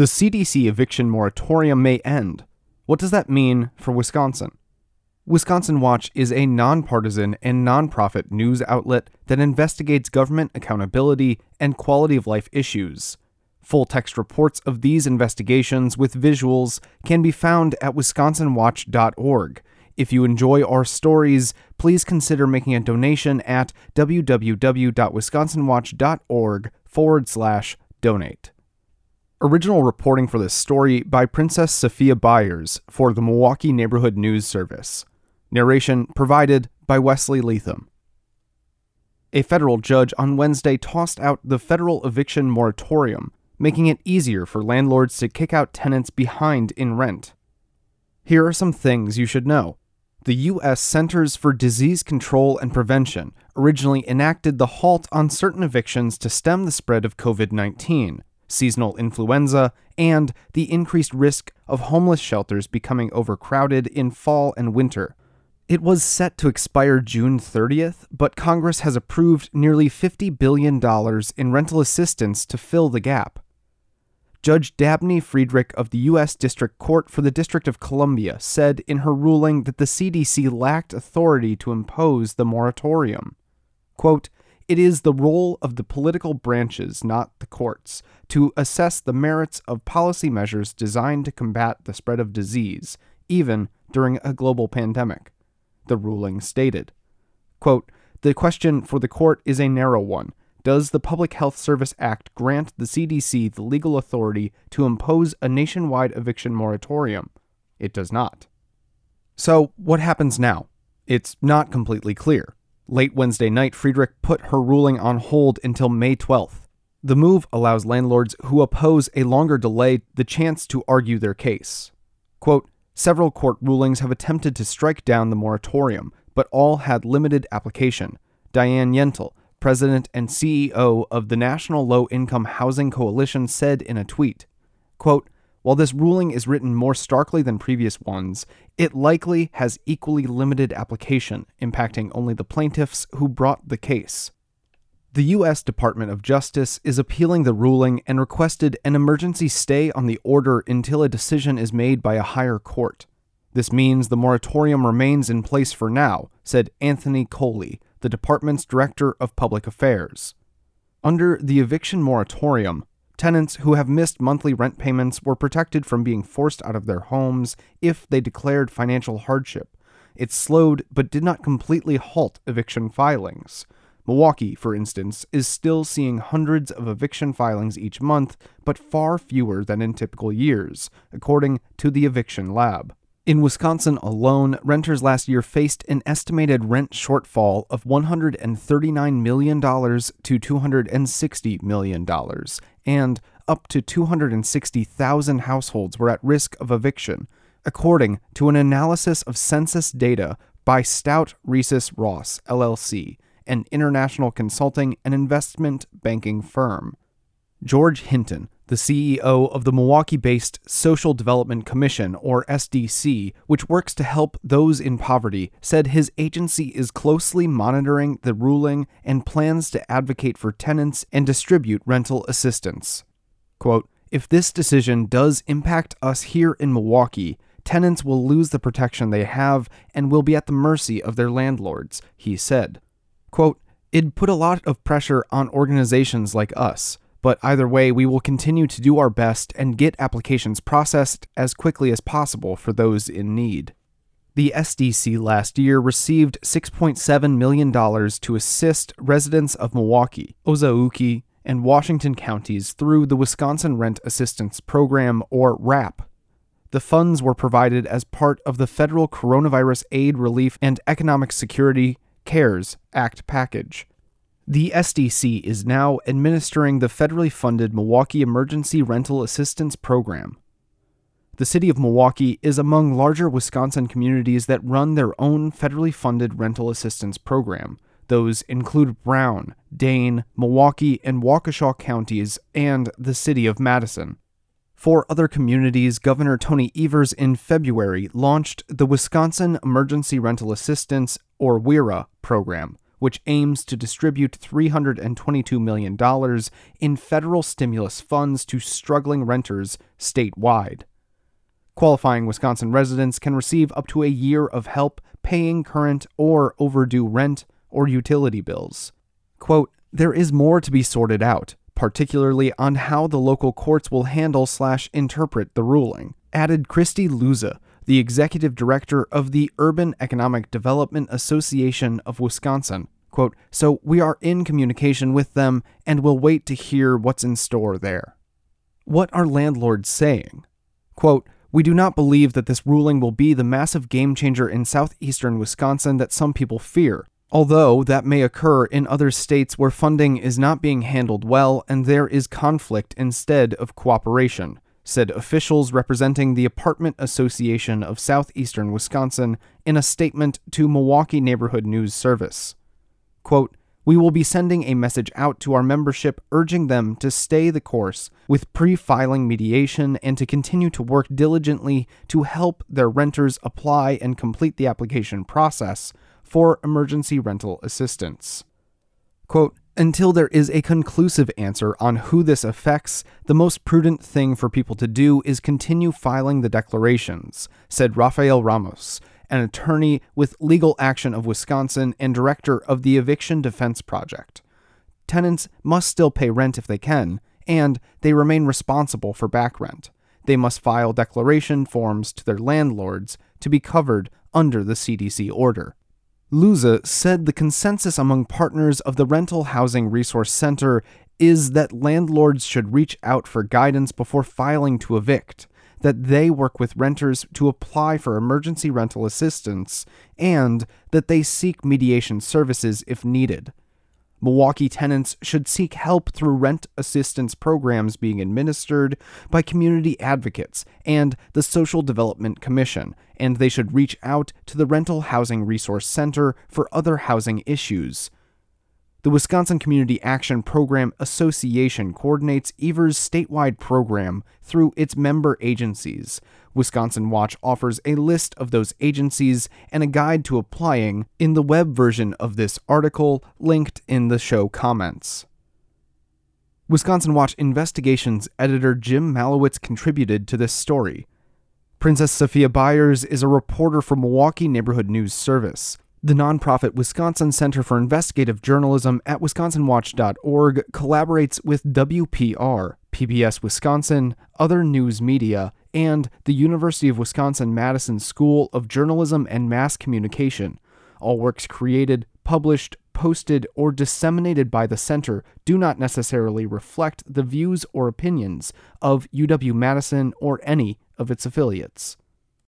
The CDC eviction moratorium may end. What does that mean for Wisconsin? Wisconsin Watch is a nonpartisan and nonprofit news outlet that investigates government accountability and quality of life issues. Full text reports of these investigations with visuals can be found at wisconsinwatch.org. If you enjoy our stories, please consider making a donation at www.wisconsinwatch.org forward slash donate. Original reporting for this story by Princess Safiya Byers for the Milwaukee Neighborhood News Service. Narration provided by Wesley Leatham. A federal judge on Wednesday tossed out the federal eviction moratorium, making it easier for landlords to kick out tenants behind in rent. Here are some things you should know. The U.S. Centers for Disease Control and Prevention originally enacted the halt on certain evictions to stem the spread of COVID 19 seasonal influenza, and the increased risk of homeless shelters becoming overcrowded in fall and winter. It was set to expire June 30th, but Congress has approved nearly $50 billion in rental assistance to fill the gap. Judge Dabney Friedrich of the U.S. District Court for the District of Columbia said in her ruling that the CDC lacked authority to impose the moratorium. Quote, it is the role of the political branches, not the courts, to assess the merits of policy measures designed to combat the spread of disease, even during a global pandemic. The ruling stated Quote, The question for the court is a narrow one. Does the Public Health Service Act grant the CDC the legal authority to impose a nationwide eviction moratorium? It does not. So, what happens now? It's not completely clear. Late Wednesday night, Friedrich put her ruling on hold until May 12th. The move allows landlords who oppose a longer delay the chance to argue their case. Quote, Several court rulings have attempted to strike down the moratorium, but all had limited application. Diane Yentel, president and CEO of the National Low Income Housing Coalition, said in a tweet, quote, while this ruling is written more starkly than previous ones, it likely has equally limited application, impacting only the plaintiffs who brought the case. The U.S. Department of Justice is appealing the ruling and requested an emergency stay on the order until a decision is made by a higher court. This means the moratorium remains in place for now, said Anthony Coley, the department's director of public affairs. Under the eviction moratorium, Tenants who have missed monthly rent payments were protected from being forced out of their homes if they declared financial hardship. It slowed but did not completely halt eviction filings. Milwaukee, for instance, is still seeing hundreds of eviction filings each month, but far fewer than in typical years, according to the Eviction Lab. In Wisconsin alone, renters last year faced an estimated rent shortfall of $139 million to $260 million, and up to 260,000 households were at risk of eviction, according to an analysis of census data by Stout Risius Ross, LLC, an international consulting and investment banking firm. George Hinton, the CEO of the Milwaukee based Social Development Commission, or SDC, which works to help those in poverty, said his agency is closely monitoring the ruling and plans to advocate for tenants and distribute rental assistance. Quote, if this decision does impact us here in Milwaukee, tenants will lose the protection they have and will be at the mercy of their landlords, he said. Quote, It'd put a lot of pressure on organizations like us but either way, we will continue to do our best and get applications processed as quickly as possible for those in need. The SDC last year received $6.7 million to assist residents of Milwaukee, Ozaukee, and Washington counties through the Wisconsin Rent Assistance Program, or WRAP. The funds were provided as part of the federal Coronavirus Aid, Relief, and Economic Security CARES Act package. The SDC is now administering the federally funded Milwaukee Emergency Rental Assistance Program. The city of Milwaukee is among larger Wisconsin communities that run their own federally funded rental assistance program. Those include Brown, Dane, Milwaukee, and Waukesha counties, and the city of Madison. For other communities, Governor Tony Evers in February launched the Wisconsin Emergency Rental Assistance, or WERA, program which aims to distribute $322 million in federal stimulus funds to struggling renters statewide. Qualifying Wisconsin residents can receive up to a year of help paying current or overdue rent or utility bills. Quote, there is more to be sorted out, particularly on how the local courts will handle slash interpret the ruling, added Christy Luza, the executive director of the Urban Economic Development Association of Wisconsin. Quote, so we are in communication with them and will wait to hear what's in store there. What are landlords saying? Quote, we do not believe that this ruling will be the massive game changer in southeastern Wisconsin that some people fear, although that may occur in other states where funding is not being handled well and there is conflict instead of cooperation, said officials representing the Apartment Association of Southeastern Wisconsin in a statement to Milwaukee Neighborhood News Service. Quote, we will be sending a message out to our membership urging them to stay the course with pre filing mediation and to continue to work diligently to help their renters apply and complete the application process for emergency rental assistance. Quote, until there is a conclusive answer on who this affects, the most prudent thing for people to do is continue filing the declarations, said Rafael Ramos, an attorney with Legal Action of Wisconsin and director of the Eviction Defense Project. Tenants must still pay rent if they can, and they remain responsible for back rent. They must file declaration forms to their landlords to be covered under the CDC order. Luza said the consensus among partners of the Rental Housing Resource Center is that landlords should reach out for guidance before filing to evict that they work with renters to apply for emergency rental assistance, and that they seek mediation services if needed. Milwaukee tenants should seek help through rent assistance programs being administered by community advocates and the Social Development Commission, and they should reach out to the Rental Housing Resource Center for other housing issues. The Wisconsin Community Action Program Association coordinates Evers' statewide program through its member agencies. Wisconsin Watch offers a list of those agencies and a guide to applying in the web version of this article linked in the show comments. Wisconsin Watch Investigations editor Jim Malewitz contributed to this story. Princess Safiya Byers is a reporter for Milwaukee Neighborhood News Service. The nonprofit Wisconsin Center for Investigative Journalism at wisconsinwatch.org collaborates with WPR, PBS Wisconsin, other news media, and the University of Wisconsin Madison School of Journalism and Mass Communication. All works created, published, posted, or disseminated by the center do not necessarily reflect the views or opinions of UW Madison or any of its affiliates.